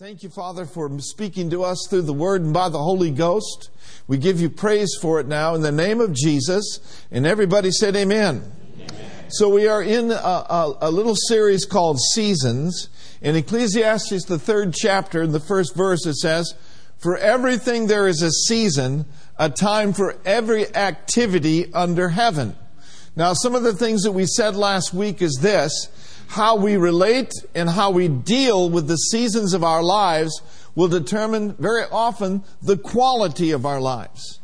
Thank you, Father, for speaking to us through the Word and by the Holy Ghost. We give you praise for it now in the name of Jesus. And everybody said, Amen. amen. So we are in a, a, a, little series called Seasons. In Ecclesiastes, the third chapter, in the first verse, it says, For everything there is a season, a time for every activity under heaven. Now, some of the things that we said last week is this how we relate and how we deal with the seasons of our lives will determine very often the quality of our lives.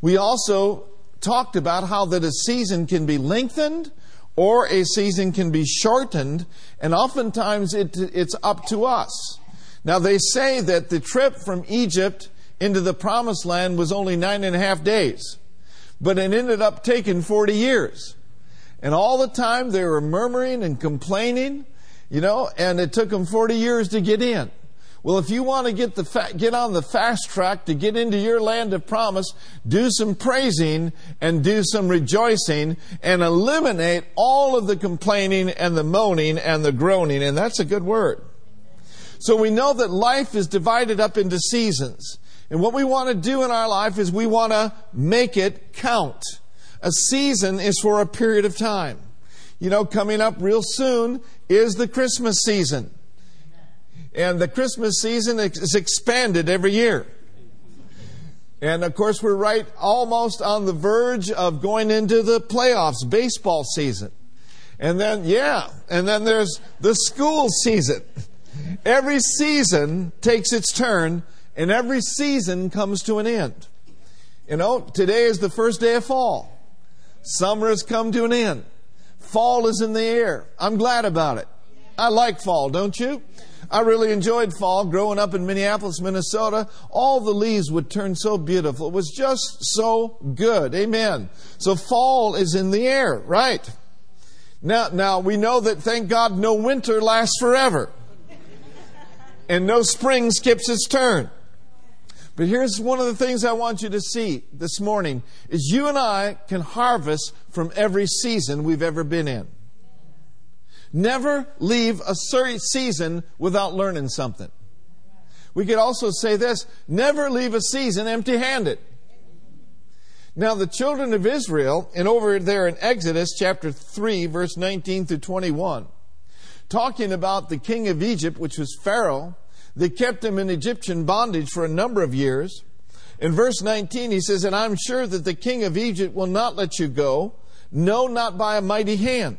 We also talked about how that a season can be lengthened or a season can be shortened, and oftentimes it, it's up to us. Now, they say that the trip from Egypt into the promised land was only nine and a half days, but it ended up taking 40 years. And all the time they were murmuring and complaining, you know, and it took them 40 years to get in. Well, if you want to get the fa- get on the fast track to get into your land of promise, do some praising and do some rejoicing and eliminate all of the complaining and the moaning and the groaning, and that's a good word. So we know that life is divided up into seasons. And what we want to do in our life is we want to make it count. A season is for a period of time. You know, coming up real soon is the Christmas season. And the Christmas season is expanded every year. And of course, we're right almost on the verge of going into the playoffs, baseball season. And then, yeah, and then there's the school season. Every season takes its turn, and every season comes to an end. You know, today is the first day of fall. Summer has come to an end. Fall is in the air. I'm glad about it. I like fall, don't you? I really enjoyed fall growing up in Minneapolis, Minnesota. All the leaves would turn so beautiful. It was just so good. Amen. So fall is in the air, right? Now, now we know that thank God no winter lasts forever. And no spring skips its turn. But here's one of the things I want you to see this morning is you and I can harvest from every season we've ever been in. Never leave a season without learning something. We could also say this, never leave a season empty-handed. Now the children of Israel, and over there in Exodus chapter 3 verse 19 through 21, talking about the king of Egypt, which was Pharaoh, they kept him in Egyptian bondage for a number of years. In verse 19, he says, And I'm sure that the king of Egypt will not let you go, no, not by a mighty hand.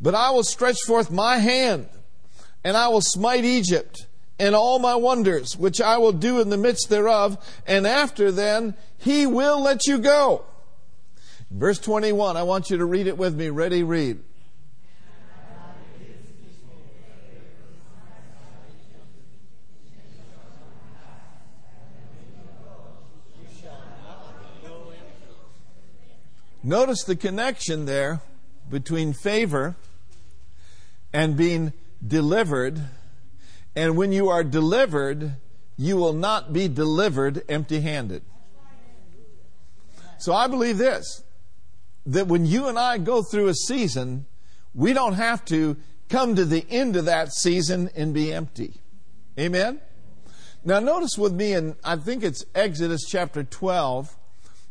But I will stretch forth my hand, and I will smite Egypt and all my wonders, which I will do in the midst thereof, and after then he will let you go. Verse 21, I want you to read it with me. Ready, read. Notice the connection there between favor and being delivered. And when you are delivered, you will not be delivered empty handed. So I believe this that when you and I go through a season, we don't have to come to the end of that season and be empty. Amen? Now, notice with me, and I think it's Exodus chapter 12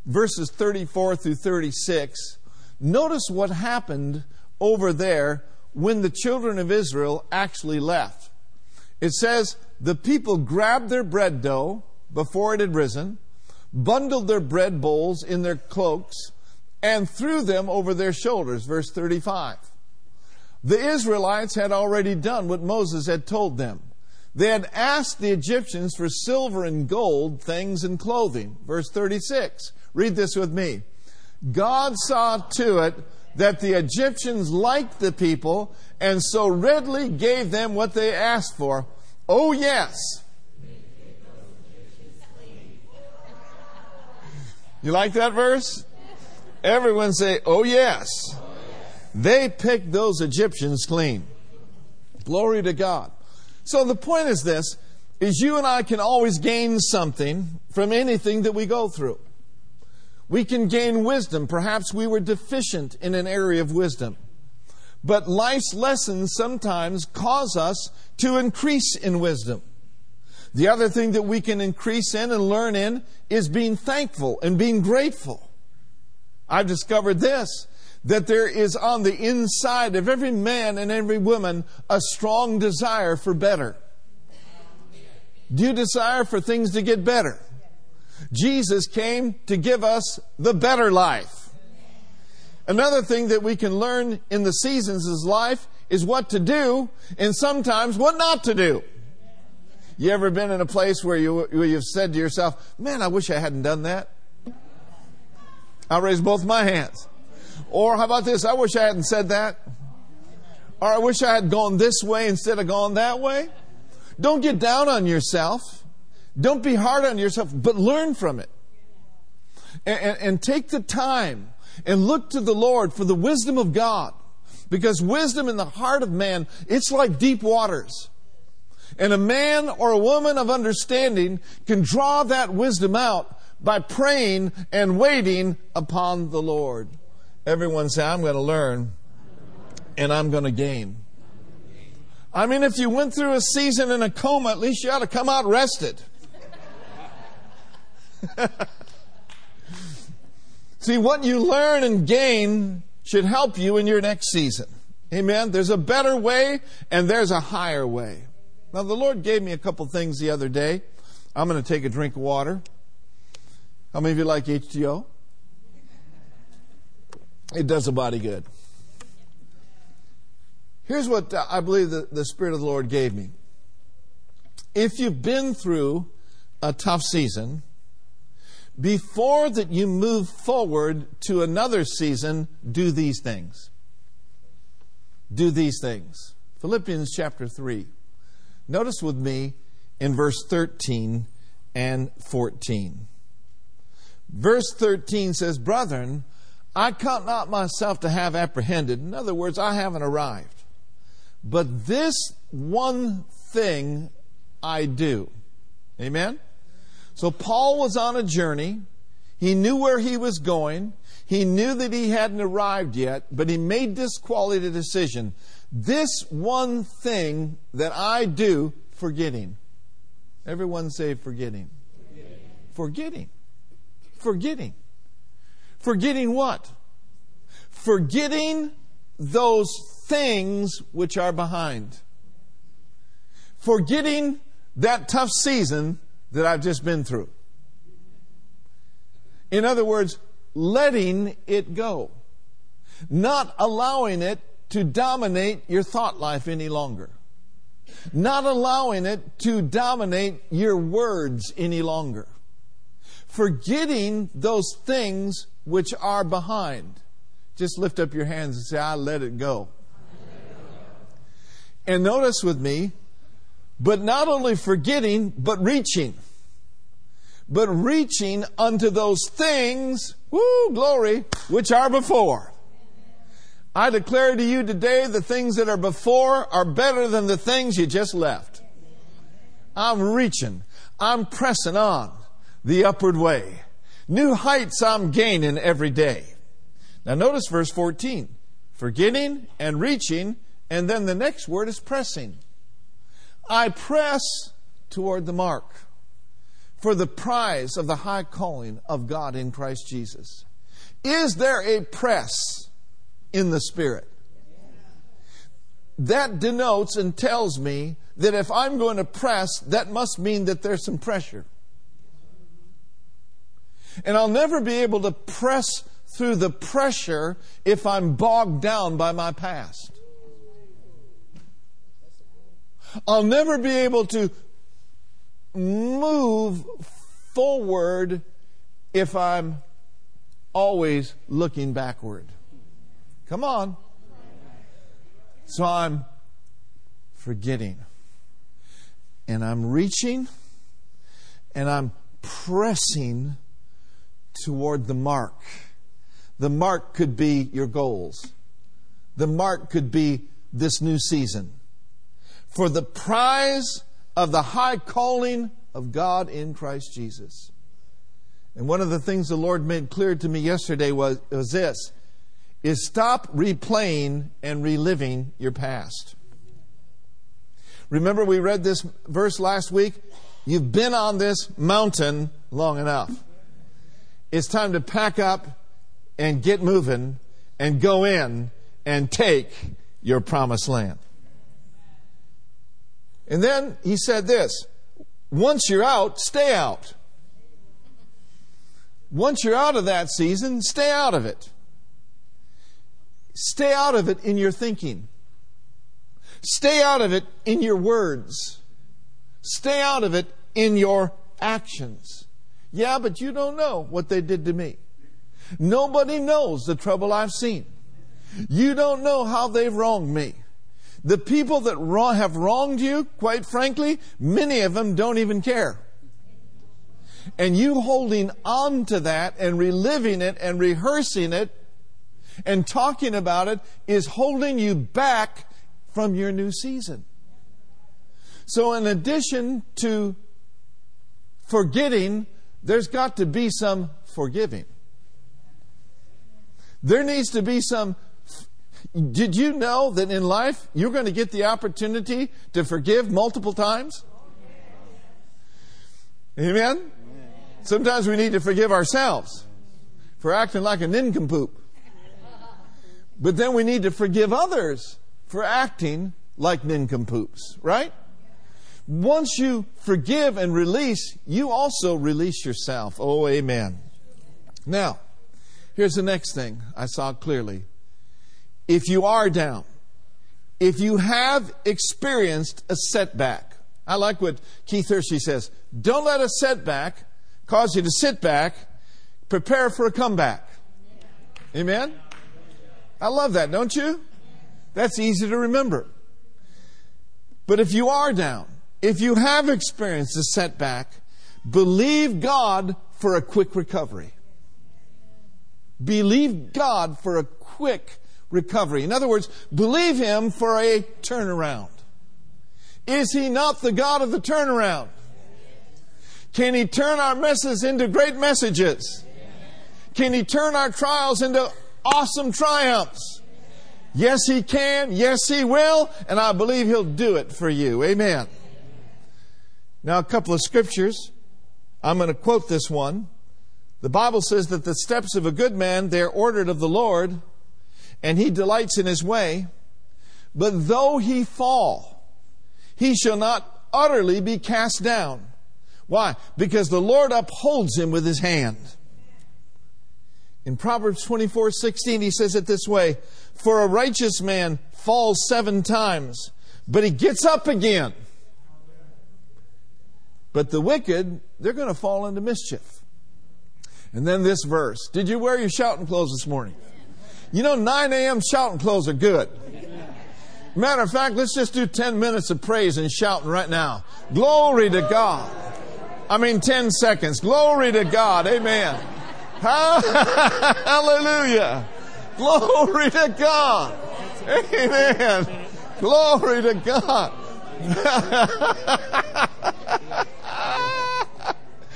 verses 34 through 36, notice what happened over there when the children of Israel actually left. It says, the people grabbed their bread dough before it had risen, bundled their bread bowls in their cloaks, and threw them over their shoulders. Verse 35. The Israelites had already done what Moses had told them. They had asked the Egyptians for silver and gold, things and clothing. Verse 36. Read this with me. God saw to it that the Egyptians liked the people and so readily gave them what they asked for. Oh, yes. You like that verse? Everyone say, Oh, yes. They picked those Egyptians clean. Glory to God. So the point is this is you and I can always gain something from anything that we go through. We can gain wisdom. Perhaps we were deficient in an area of wisdom. But life's lessons sometimes cause us to increase in wisdom. The other thing that we can increase in and learn in is being thankful and being grateful. I've discovered this that there is on the inside of every man and every woman a strong desire for better. Do you desire for things to get better? Jesus came to give us the better life. Another thing that we can learn in the seasons of life is what to do and sometimes what not to do. You ever been in a place where, you, where you've said to yourself, man, I wish I hadn't done that? I'll raise both my hands. Or how about this? I wish I hadn't said that. Or I wish I had gone this way instead of gone that way. Don't get down on yourself. Don't be hard on yourself, but learn from it. And, and, and, take the time and look to the Lord for the wisdom of God. Because wisdom in the heart of man, it's like deep waters. And a man or a woman of understanding can draw that wisdom out by praying and waiting upon the Lord. Everyone say, I'm going to learn and I'm going to gain. I mean, if you went through a season in a coma, at least you ought to come out rested. See, what you learn and gain should help you in your next season. Amen. There's a better way and there's a higher way. Now, the Lord gave me a couple things the other day. I'm going to take a drink of water. How many of you like H2O? It does a body good. Here's what uh, I believe the, the Spirit of the Lord gave me. If you've been through a tough season, before that you move forward to another season, do these things. Do these things. Philippians chapter 3. Notice with me in verse 13 and 14. Verse 13 says, Brethren, I count not myself to have apprehended. In other words, I haven't arrived. But this one thing I do. Amen? So Paul was on a journey. He knew where he was going. He knew that he hadn't arrived yet, but he made this quality decision. This one thing that I do, forgetting. Everyone say forgetting. Forgetting. Forgetting. Forgetting. Forgetting what? Forgetting those things which are behind. Forgetting that tough season that I've just been through. In other words, letting it go. Not allowing it to dominate your thought life any longer. Not allowing it to dominate your words any longer. Forgetting those things which are behind. Just lift up your hands and say, I let it go. And notice with me, but not only forgetting, but reaching. But reaching unto those things, woo, glory, which are before. I declare to you today the things that are before are better than the things you just left. I'm reaching. I'm pressing on the upward way. New heights I'm gaining every day. Now notice verse 14. Forgetting and reaching, and then the next word is pressing. I press toward the mark for the prize of the high calling of God in Christ Jesus. Is there a press in the Spirit. That denotes and tells me that if I'm going to press, that must mean that there's some pressure. And I'll never be able to press through the pressure if I'm bogged down by my past. I'll never be able to move forward if I'm always looking backward. Come on. So I'm forgetting. And I'm reaching and I'm pressing toward the mark. The mark could be your goals. The mark could be this new season. For the prize of the high calling of God in Christ Jesus. And one of the things the Lord made clear to me yesterday was, was this is stop replaying and reliving your past. Remember, we read this verse last week? You've been on this mountain long enough. It's time to pack up and get moving and go in and take your promised land. And then he said this once you're out, stay out. Once you're out of that season, stay out of it. Stay out of it in your thinking. Stay out of it in your words. Stay out of it in your actions. Yeah, but you don't know what they did to me. Nobody knows the trouble I've seen. You don't know how they've wronged me. The people that wrong, have wronged you, quite frankly, many of them don't even care. And you holding on to that and reliving it and rehearsing it and talking about it is holding you back from your new season. So, in addition to forgetting, there's got to be some forgiving. There needs to be some. Did you know that in life you're going to get the opportunity to forgive multiple times? Amen? Sometimes we need to forgive ourselves for acting like a nincompoop. But then we need to forgive others for acting like nincompoops, right? Once you forgive and release, you also release yourself. Oh, amen. Now, here's the next thing I saw clearly. If you are down, if you have experienced a setback, I like what Keith Hershey says don't let a setback cause you to sit back, prepare for a comeback. Amen? I love that, don't you? That's easy to remember. But if you are down, if you have experienced a setback, believe God for a quick recovery. Believe God for a quick recovery. In other words, believe Him for a turnaround. Is He not the God of the turnaround? Can He turn our messes into great messages? Can He turn our trials into awesome triumphs? Yes, He can. Yes, He will. And I believe He'll do it for you. Amen. Now, a couple of scriptures. I'm going to quote this one. The Bible says that the steps of a good man, they're ordered of the Lord, and he delights in his way. But though he fall, he shall not utterly be cast down. Why? Because the Lord upholds him with his hand. In Proverbs 24 16, he says it this way For a righteous man falls seven times, but he gets up again. But the wicked, they're going to fall into mischief. And then this verse. Did you wear your shouting clothes this morning? You know, 9 a.m. shouting clothes are good. Matter of fact, let's just do 10 minutes of praise and shouting right now. Glory to God. I mean, 10 seconds. Glory to God. Amen. Hallelujah. Glory to God. Amen. Glory to God.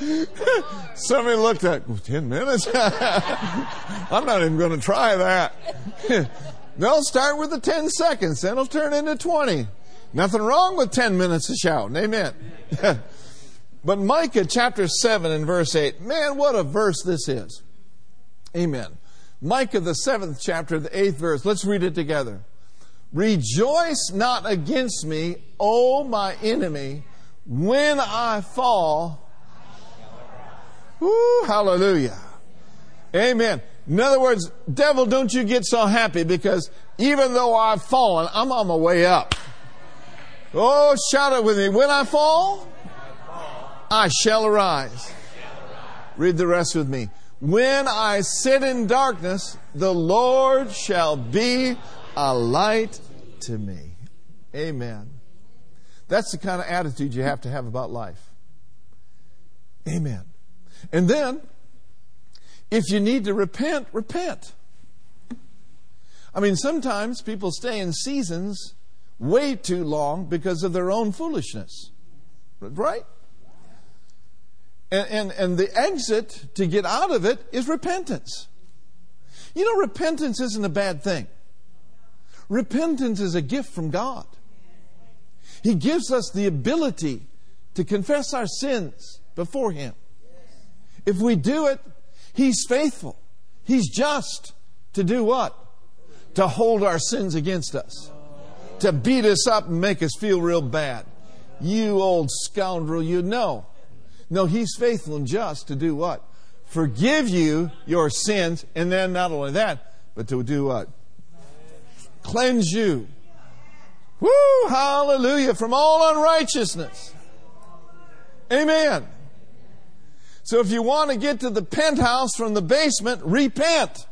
Somebody looked at 10 minutes. I'm not even going to try that. They'll start with the 10 seconds, then it'll turn into 20. Nothing wrong with 10 minutes of shouting. Amen. But Micah chapter 7 and verse 8, man, what a verse this is. Amen. Micah, the seventh chapter, the eighth verse. Let's read it together. Rejoice not against me, O my enemy, when I fall. Woo, hallelujah. Amen. In other words, devil, don't you get so happy because even though I've fallen, I'm on my way up. Oh, shout it with me. When I fall, I shall arise. Read the rest with me. When I sit in darkness, the Lord shall be a light to me. Amen. That's the kind of attitude you have to have about life. Amen. And then, if you need to repent, repent. I mean, sometimes people stay in seasons way too long because of their own foolishness. Right? And, and, and the exit to get out of it is repentance. You know, repentance isn't a bad thing. Repentance is a gift from God. He gives us the ability to confess our sins before Him. If we do it, He's faithful. He's just to do what? To hold our sins against us. To beat us up and make us feel real bad. You old scoundrel, you know. No, He's faithful and just to do what? Forgive you your sins, and then not only that, but to do what? Cleanse you. Woo! Hallelujah! From all unrighteousness. Amen. So if you want to get to the penthouse from the basement, repent.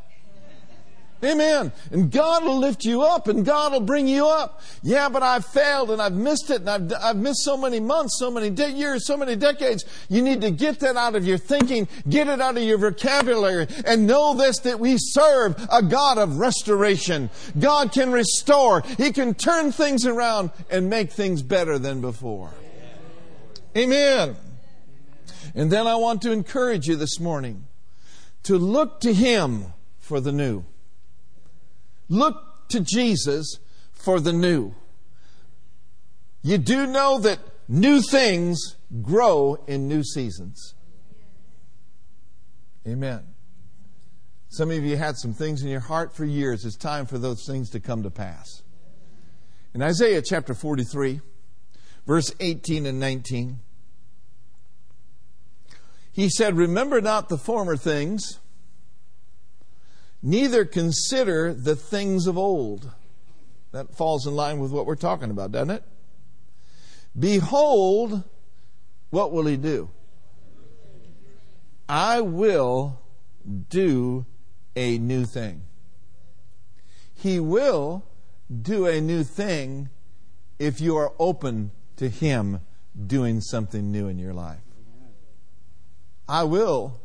Amen. And God will lift you up and God will bring you up. Yeah, but I've failed and I've missed it and I've, I've missed so many months, so many de- years, so many decades. You need to get that out of your thinking, get it out of your vocabulary, and know this that we serve a God of restoration. God can restore. He can turn things around and make things better than before. Amen. And then I want to encourage you this morning to look to Him for the new. Look to Jesus for the new. You do know that new things grow in new seasons. Amen. Some of you had some things in your heart for years. It's time for those things to come to pass. In Isaiah chapter 43, verse 18 and 19, he said, Remember not the former things, neither consider the things of old. That falls in line with what we're talking about, doesn't it? Behold, what will he do? I will do a new thing. He will do a new thing if you are open to Him doing something new in your life. I will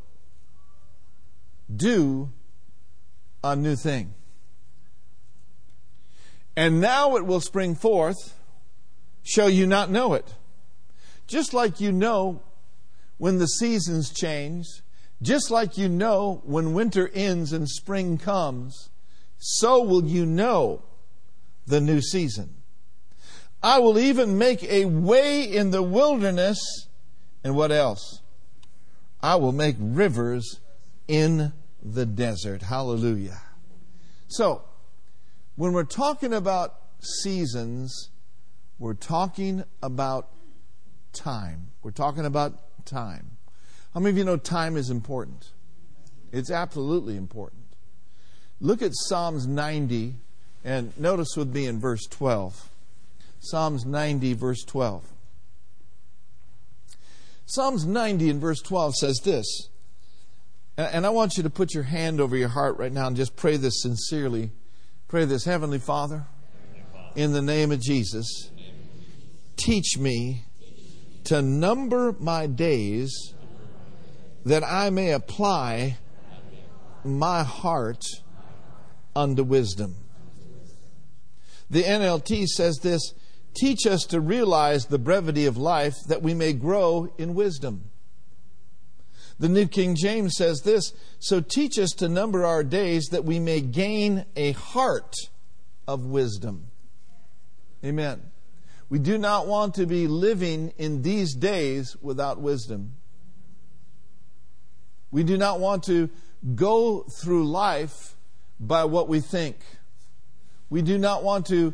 do a new thing. And now it will spring forth. Shall you not know it? Just like you know when the seasons change, just like you know when winter ends and spring comes, so will you know the new season. I will even make a way in the wilderness. And what else? I will make rivers in the desert. Hallelujah. So, when we're talking about seasons, we're talking about time. We're talking about time. How many of you know time is important? It's absolutely important. Look at Psalms 90 and notice with me in verse 12. Psalms 90, verse 12. Psalms 90 and verse 12 says this, and I want you to put your hand over your heart right now and just pray this sincerely. Pray this Heavenly Father, in the name of Jesus, teach me to number my days that I may apply my heart unto wisdom. The NLT says this Teach us to realize the brevity of life that we may grow in wisdom. The New King James says this So teach us to number our days that we may gain a heart of wisdom. Amen. We do not want to be living in these days without wisdom. We do not want to go through life by what we think. We do not want to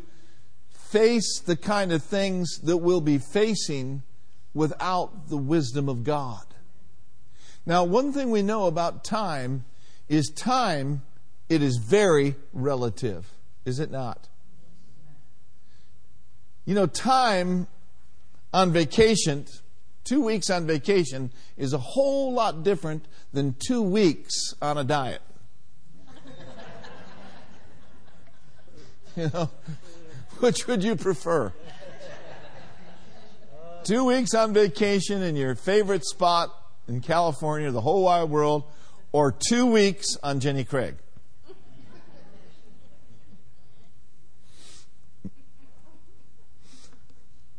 face the kind of things that we'll be facing without the wisdom of God. Now, one thing we know about time is time, it is very relative, is it not? You know, time on vacation, two weeks on vacation, is a whole lot different than two weeks on a diet. you know, which would you prefer? Two weeks on vacation in your favorite spot in California, the whole wide world, or two weeks on Jenny Craig?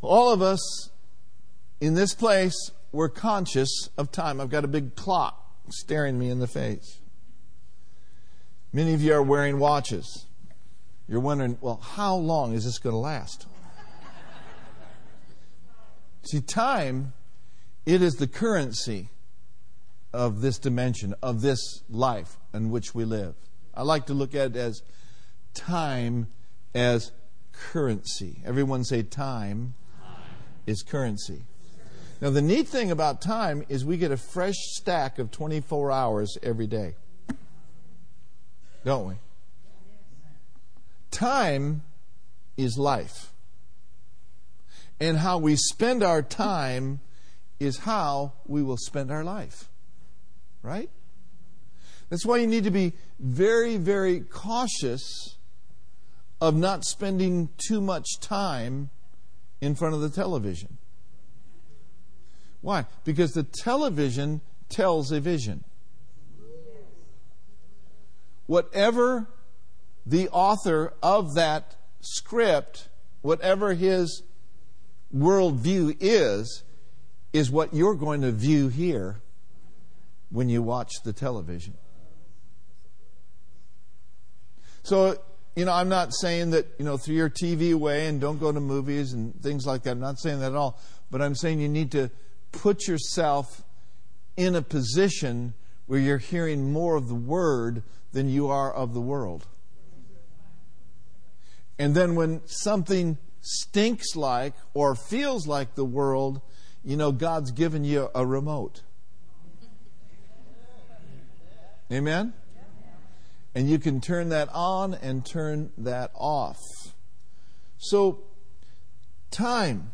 All of us in this place, we're conscious of time. I've got a big clock staring me in the face. Many of you are wearing watches. You're wondering, well, how long is this going to last? See, time, it is the currency of this dimension, of this life in which we live. I like to look at it as time as currency. Everyone say time, time. is currency. Now, the neat thing about time is we get a fresh stack of 24 hours every day. Don't we? Time is life. And how we spend our time is how we will spend our life. Right? That's why you need to be very, very cautious of not spending too much time in front of the television. Why? Because the television tells a vision. Whatever the author of that script, whatever his worldview is, is what you're going to view here when you watch the television. So, you know, I'm not saying that, you know, throw your TV away and don't go to movies and things like that. I'm not saying that at all. But I'm saying you need to put yourself in a position where you're hearing more of the word than you are of the world. And then when something stinks like or feels like the world, you know, God's given you a remote. Amen? And you can turn that on and turn that off. So, time,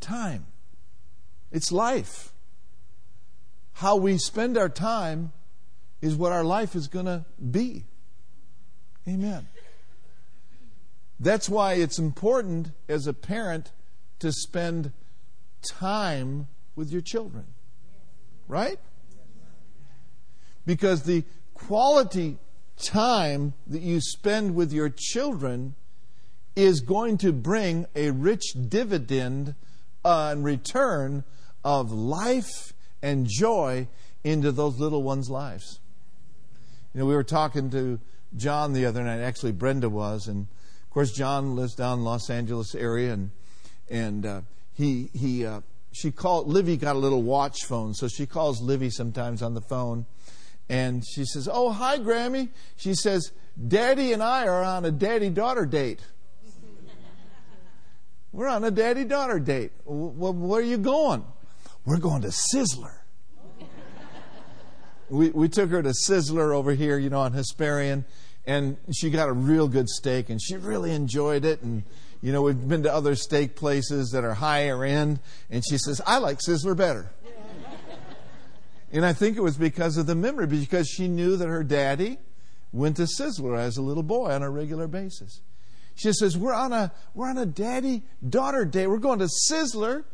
time. It's life. How we spend our time is what our life is going to be. Amen. That's why it's important as a parent to spend time with your children. Right? Because the quality time that you spend with your children is going to bring a rich dividend in return of life and joy into those little ones' lives. You know, we were talking to John the other night. Actually, Brenda was, and of course, John lives down in Los Angeles area, and and uh, he he uh, she called Livy got a little watch phone, so she calls Livy sometimes on the phone, and she says, "Oh, hi, Grammy." She says, "Daddy and I are on a daddy daughter date." We're on a daddy daughter date. Well, where are you going? We're going to Sizzler. we, we took her to Sizzler over here, you know, on Hesperian, and she got a real good steak, and she really enjoyed it. And, you know, we've been to other steak places that are higher end, and she says, I like Sizzler better. and I think it was because of the memory, because she knew that her daddy went to Sizzler as a little boy on a regular basis. She says, We're on a we're on a daddy daughter day We're going to Sizzler,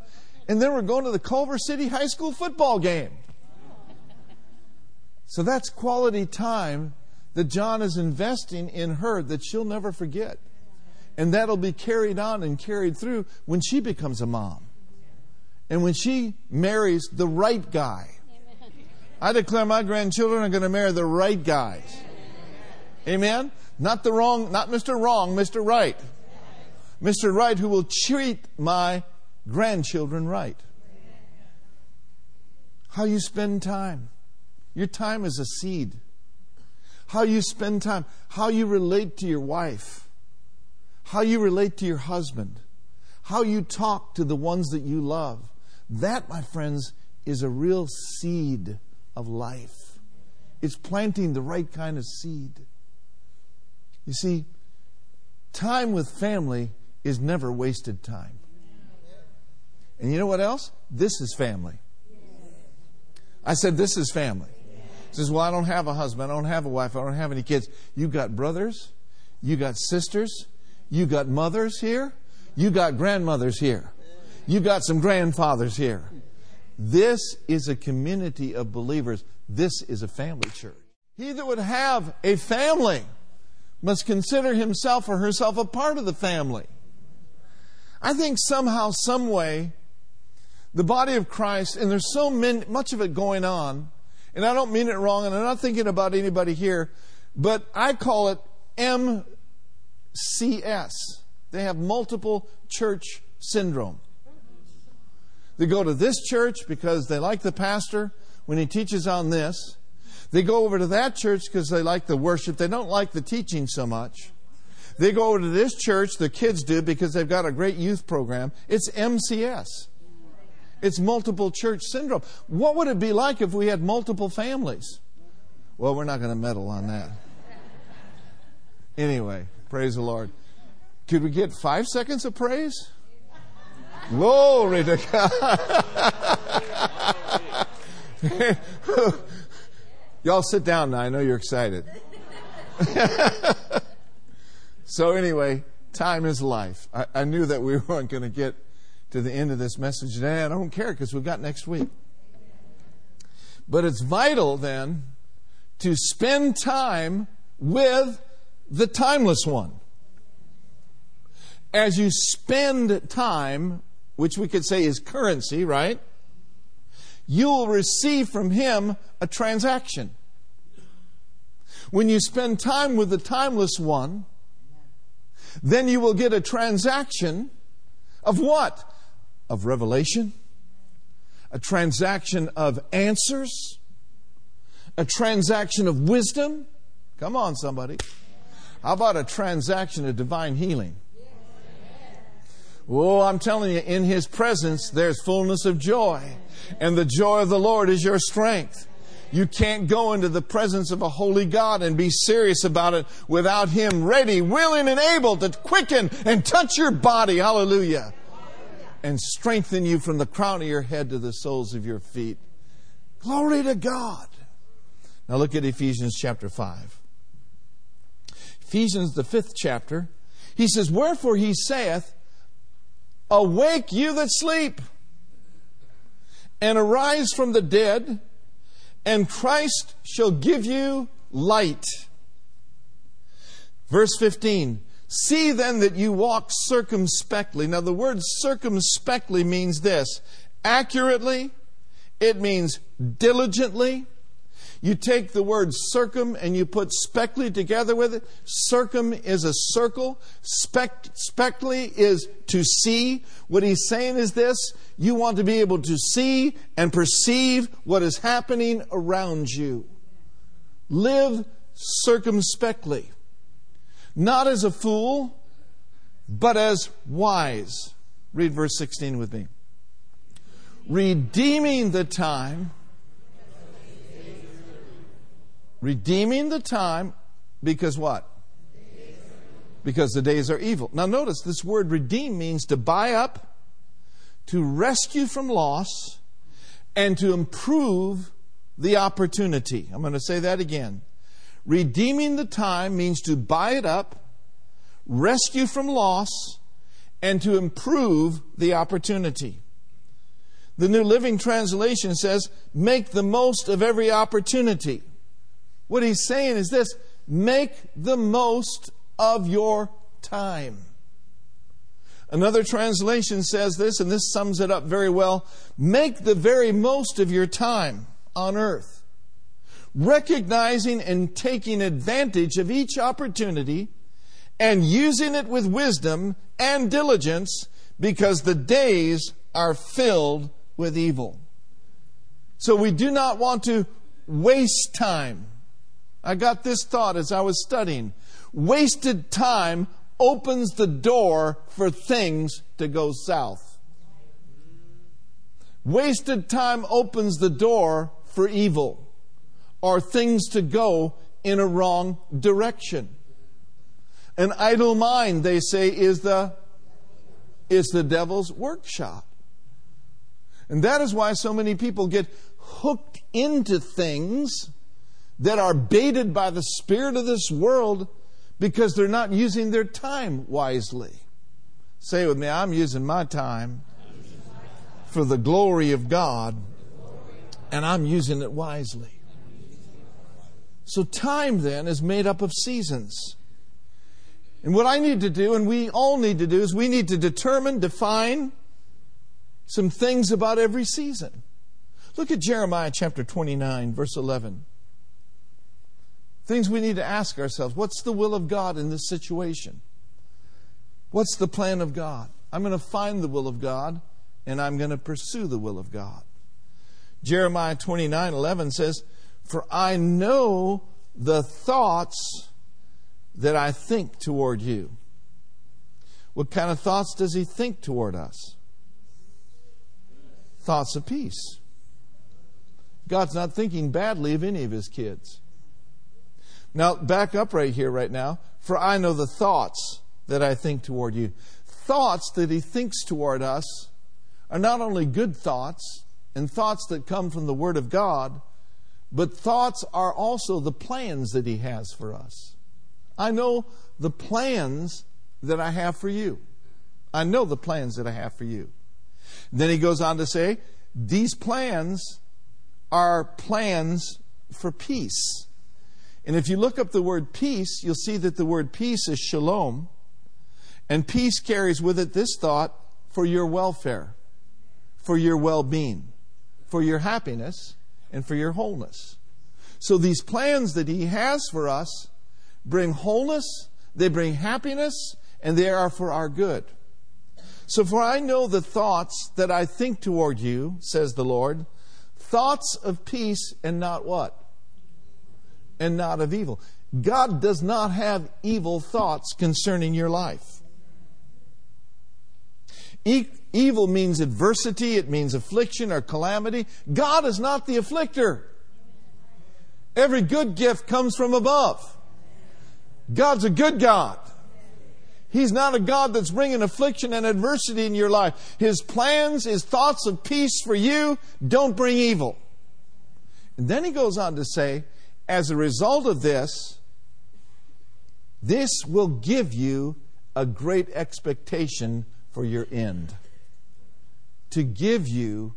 and then we're going to the Culver City High School football game. So that's quality time that John is investing in her that she'll never forget. And that'll be carried on and carried through when she becomes a mom. And when she marries the right guy. I declare my grandchildren are going to marry the right guys. Amen? Not the wrong, not Mr. Wrong, Mr. Right. Mr. Right who will treat my grandchildren right. How you spend time. Your time is a seed. How you spend time. How you relate to your wife. How you relate to your husband. How you talk to the ones that you love. That, my friends, is a real seed of life. It's planting the right kind of seed. You see, time with family is never wasted time. And you know what else? This is family. I said, This is family. Says, Well, I don't have a husband. I don't have a wife. I don't have any kids. You got brothers. You got sisters. You got mothers here. You got grandmothers here. You got some grandfathers here. This is a community of believers. This is a family church. He that would have a family must consider himself or herself a part of the family. I think somehow, some way, the body of Christ, and there's so many, much of it going on, and I don't mean it wrong, and I'm not thinking about anybody here, but I call it MCS. They have multiple church syndrome. They go to this church because they like the pastor when he teaches on this. They go over to that church because they like the worship. They don't like the teaching so much. They go over to this church, the kids do, because they've got a great youth program. It's MCS. It's multiple church syndrome. What would it be like if we had multiple families? Well, we're not going to meddle on that. Anyway, praise the Lord. Could we get five seconds of praise? Glory to God. Y'all sit down now. I know you're excited. so, anyway, time is life. I, I knew that we weren't going to get to the end of this message today. I don't care because we've got next week. But it's vital then to spend time with the timeless one. As you spend time which we could say is currency, right? You will receive from him a transaction. When you spend time with the timeless one, then you will get a transaction of what? Of revelation, a transaction of answers, a transaction of wisdom. Come on, somebody. How about a transaction of divine healing? Oh, I'm telling you, in His presence, there's fullness of joy. And the joy of the Lord is your strength. You can't go into the presence of a holy God and be serious about it without Him ready, willing, and able to quicken and touch your body. Hallelujah. And strengthen you from the crown of your head to the soles of your feet. Glory to God. Now look at Ephesians chapter 5. Ephesians, the fifth chapter. He says, Wherefore he saith, Awake, you that sleep, and arise from the dead, and Christ shall give you light. Verse 15 See then that you walk circumspectly. Now, the word circumspectly means this accurately, it means diligently, you take the word circum and you put speckly together with it. Circum is a circle. Spec, speckly is to see. What he's saying is this you want to be able to see and perceive what is happening around you. Live circumspectly. Not as a fool, but as wise. Read verse 16 with me. Redeeming the time Redeeming the time because what? Because the days are evil. Now, notice this word redeem means to buy up, to rescue from loss, and to improve the opportunity. I'm going to say that again. Redeeming the time means to buy it up, rescue from loss, and to improve the opportunity. The New Living Translation says, make the most of every opportunity. What he's saying is this make the most of your time. Another translation says this, and this sums it up very well make the very most of your time on earth, recognizing and taking advantage of each opportunity and using it with wisdom and diligence because the days are filled with evil. So we do not want to waste time. I got this thought as I was studying. Wasted time opens the door for things to go south. Wasted time opens the door for evil or things to go in a wrong direction. An idle mind, they say, is the, is the devil's workshop. And that is why so many people get hooked into things that are baited by the spirit of this world because they're not using their time wisely. Say with me, I'm using my time for the glory of God, and I'm using it wisely. So, time then is made up of seasons. And what I need to do, and we all need to do, is we need to determine, define some things about every season. Look at Jeremiah chapter 29, verse 11. Things we need to ask ourselves what's the will of God in this situation? What's the plan of God? I'm going to find the will of God and I'm going to pursue the will of God. Jeremiah 29 11 says, For I know the thoughts that I think toward you. What kind of thoughts does he think toward us? Thoughts of peace. God's not thinking badly of any of his kids. Now, back up right here, right now. For I know the thoughts that I think toward you. Thoughts that he thinks toward us are not only good thoughts and thoughts that come from the Word of God, but thoughts are also the plans that he has for us. I know the plans that I have for you. I know the plans that I have for you. Then he goes on to say, these plans are plans for peace. And if you look up the word peace, you'll see that the word peace is shalom. And peace carries with it this thought for your welfare, for your well being, for your happiness, and for your wholeness. So these plans that He has for us bring wholeness, they bring happiness, and they are for our good. So, for I know the thoughts that I think toward you, says the Lord, thoughts of peace and not what? And not of evil. God does not have evil thoughts concerning your life. E- evil means adversity, it means affliction or calamity. God is not the afflictor. Every good gift comes from above. God's a good God. He's not a God that's bringing affliction and adversity in your life. His plans, His thoughts of peace for you don't bring evil. And then he goes on to say, as a result of this, this will give you a great expectation for your end. To give you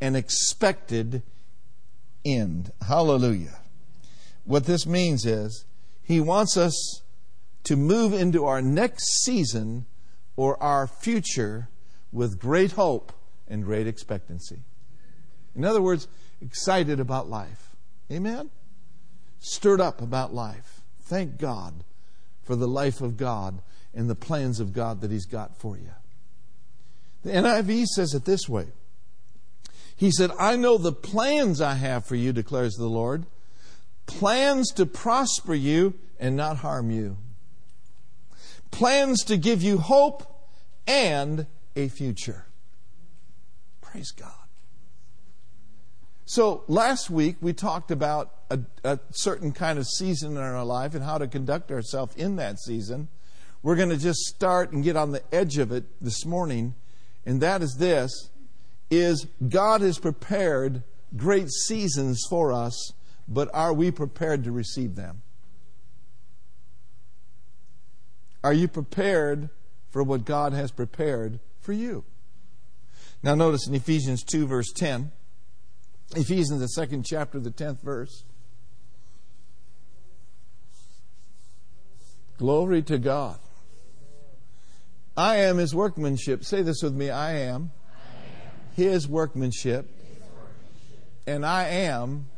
an expected end. Hallelujah. What this means is, He wants us to move into our next season or our future with great hope and great expectancy. In other words, excited about life. Amen? Stirred up about life. Thank God for the life of God and the plans of God that He's got for you. The NIV says it this way He said, I know the plans I have for you, declares the Lord plans to prosper you and not harm you plans to give you hope and a future. Praise God. So, last week we talked about a, a, certain kind of season in our life and how to conduct ourselves in that season. We're going to just start and get on the edge of it this morning, and that is this is God has prepared great seasons for us, but are we prepared to receive them? Are you prepared for what God has prepared for you? Now, notice in Ephesians 2, verse 10, Ephesians, the second chapter, the 10th verse. Glory to God. I am his workmanship. Say this with me I am, I am. His, workmanship, his workmanship, and I am,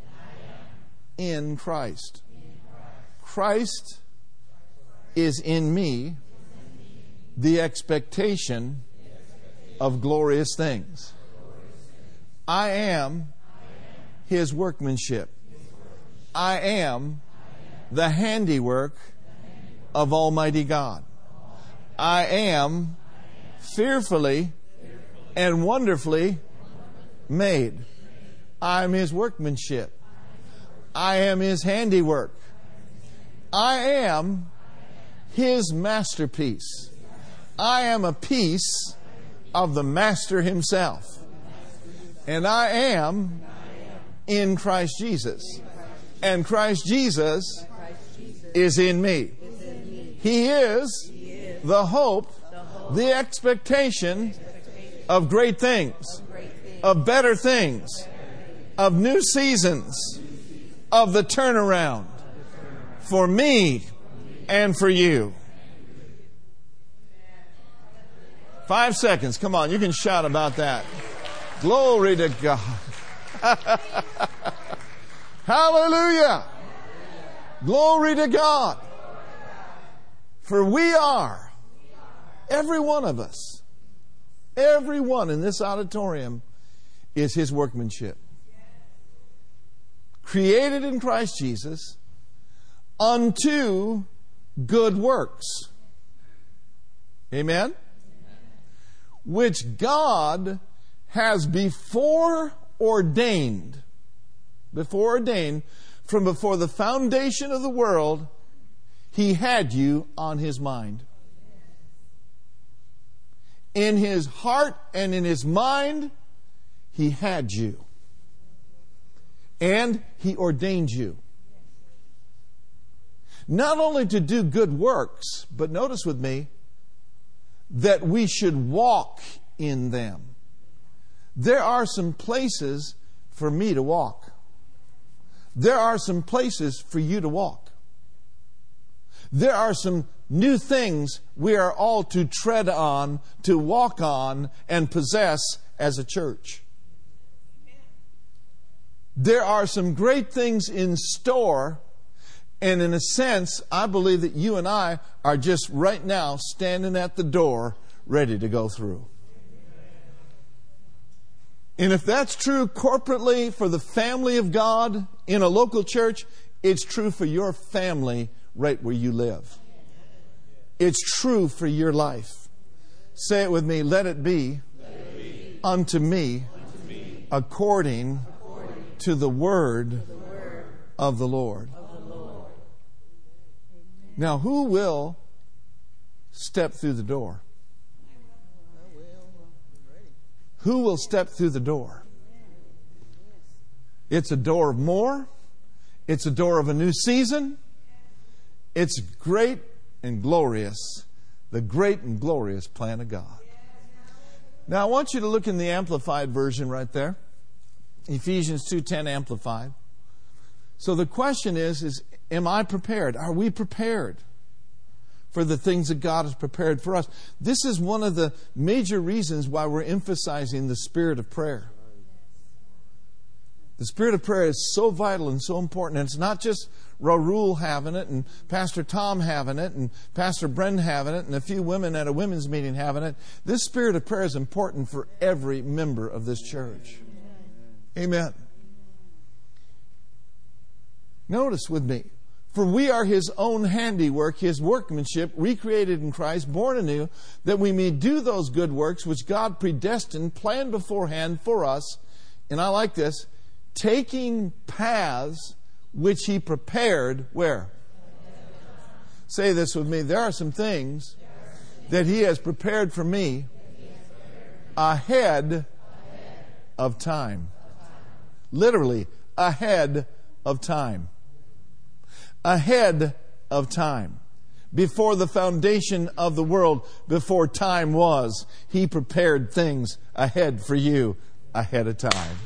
I am in Christ. In Christ. Christ is in me the expectation of glorious things. I am his workmanship. I am the handiwork of Almighty God. I am fearfully and wonderfully made. I am his workmanship. I am his handiwork. I am his masterpiece. I am a piece of the Master Himself. And I am in Christ Jesus. And Christ Jesus is in me. He is the hope, the expectation of great things, of better things, of new seasons, of the turnaround for me and for you. Five seconds. Come on, you can shout about that. Glory to God. Hallelujah. Glory to God. For we are, every one of us, everyone in this auditorium is his workmanship. Created in Christ Jesus unto good works. Amen? Which God has before ordained, before ordained, from before the foundation of the world, He had you on His mind. In His heart and in His mind, He had you. And He ordained you. Not only to do good works, but notice with me that we should walk in them. There are some places for me to walk. There are some places for you to walk. There are some new things we are all to tread on, to walk on, and possess as a church. There are some great things in store, and in a sense, I believe that you and I are just right now standing at the door ready to go through. And if that's true corporately for the family of God in a local church, it's true for your family right where you live. It's true for your life. Say it with me let it be, unto, me, according, to the word, Of the Lord. Now, who will step through the door? who will step through the door? It's a door of more. It's a door of a new season. It's great and glorious, the great and glorious plan of God. Now I want you to look in the amplified version right there. Ephesians 2:10 amplified. So the question is is am I prepared? Are we prepared? for the things that God has prepared for us. This is one of the major reasons why we're emphasizing the spirit of prayer. The spirit of prayer is so vital and so important. And it's not just Raul having it and Pastor Tom having it and Pastor Bren having it and a few women at a women's meeting having it. This spirit of prayer is important for every member of this church. Amen. Notice with me for we are his own handiwork, his workmanship, recreated in Christ, born anew, that we may do those good works which God predestined, planned beforehand for us. And I like this taking paths which he prepared where? Say this with me. There are some things that he has prepared for me ahead of time. Literally, ahead of time ahead of time. Before the foundation of the world, before time was, He prepared things ahead for you ahead of time.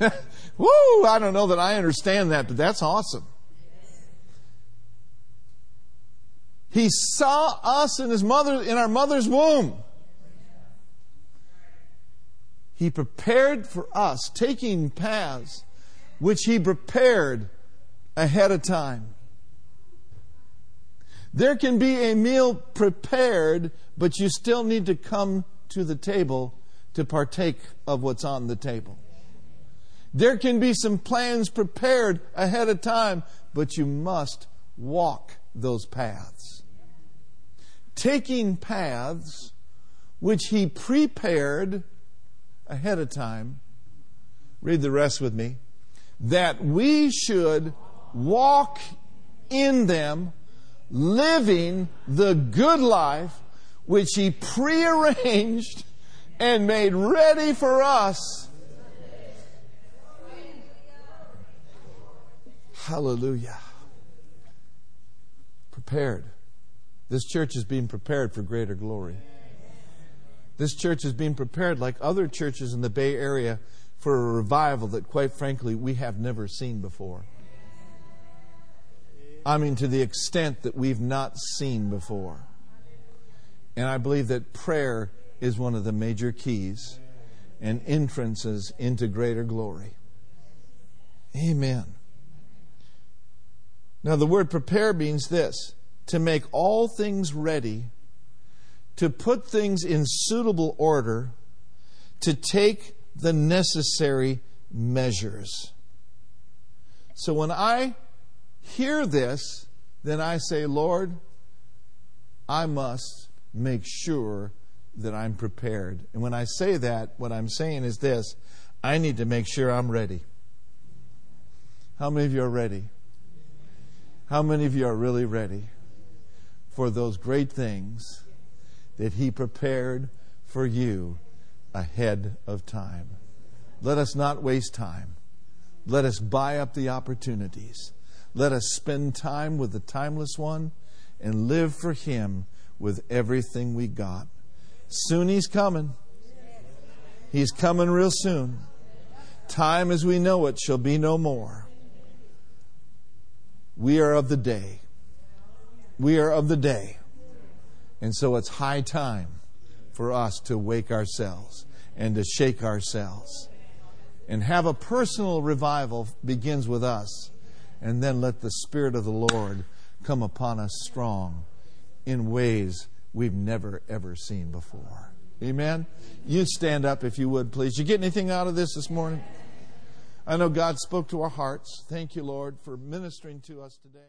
Woo! I don't know that I understand that, but that's awesome. He saw us in his mother in our mother's womb. He prepared for us, taking paths which he prepared ahead of time. There can be a meal prepared, but you still need to come to the table to partake of what's on the table. There can be some plans prepared ahead of time, but you must walk those paths. Taking paths which he prepared ahead of time, read the rest with me, that we should walk in them, living the good life which He prearranged and made ready for us. Hallelujah. Prepared. This church is being prepared for greater glory. This church is being prepared, like other churches in the Bay Area, for a revival that, quite frankly, we have never seen before. I mean, to the extent that we've not seen before. And I believe that prayer is one of the major keys and entrances into greater glory. Amen. Now, the word prepare means this to make all things ready, to put things in suitable order, to take the necessary measures. So when I hear this, then I say, Lord, I must make sure that I'm prepared. And when I say that, what I'm saying is this I need to make sure I'm ready. How many of you are ready? How many of you are really ready for those great things that He prepared for you ahead of time? Let us not waste time. Let us buy up the opportunities. Let us spend time with the timeless one and live for Him with everything we got. Soon He's coming. He's coming real soon. Time as we know it shall be no more. We are of the day. We are of the day. And so it's high time for us to wake ourselves and to shake ourselves. And have a personal revival begins with us. And then let the Spirit of the Lord come upon us strong in ways we've never, ever seen before. Amen? You stand up if you would, please. You get anything out of this this morning? I know God spoke to our hearts. Thank you, Lord, for ministering to us today.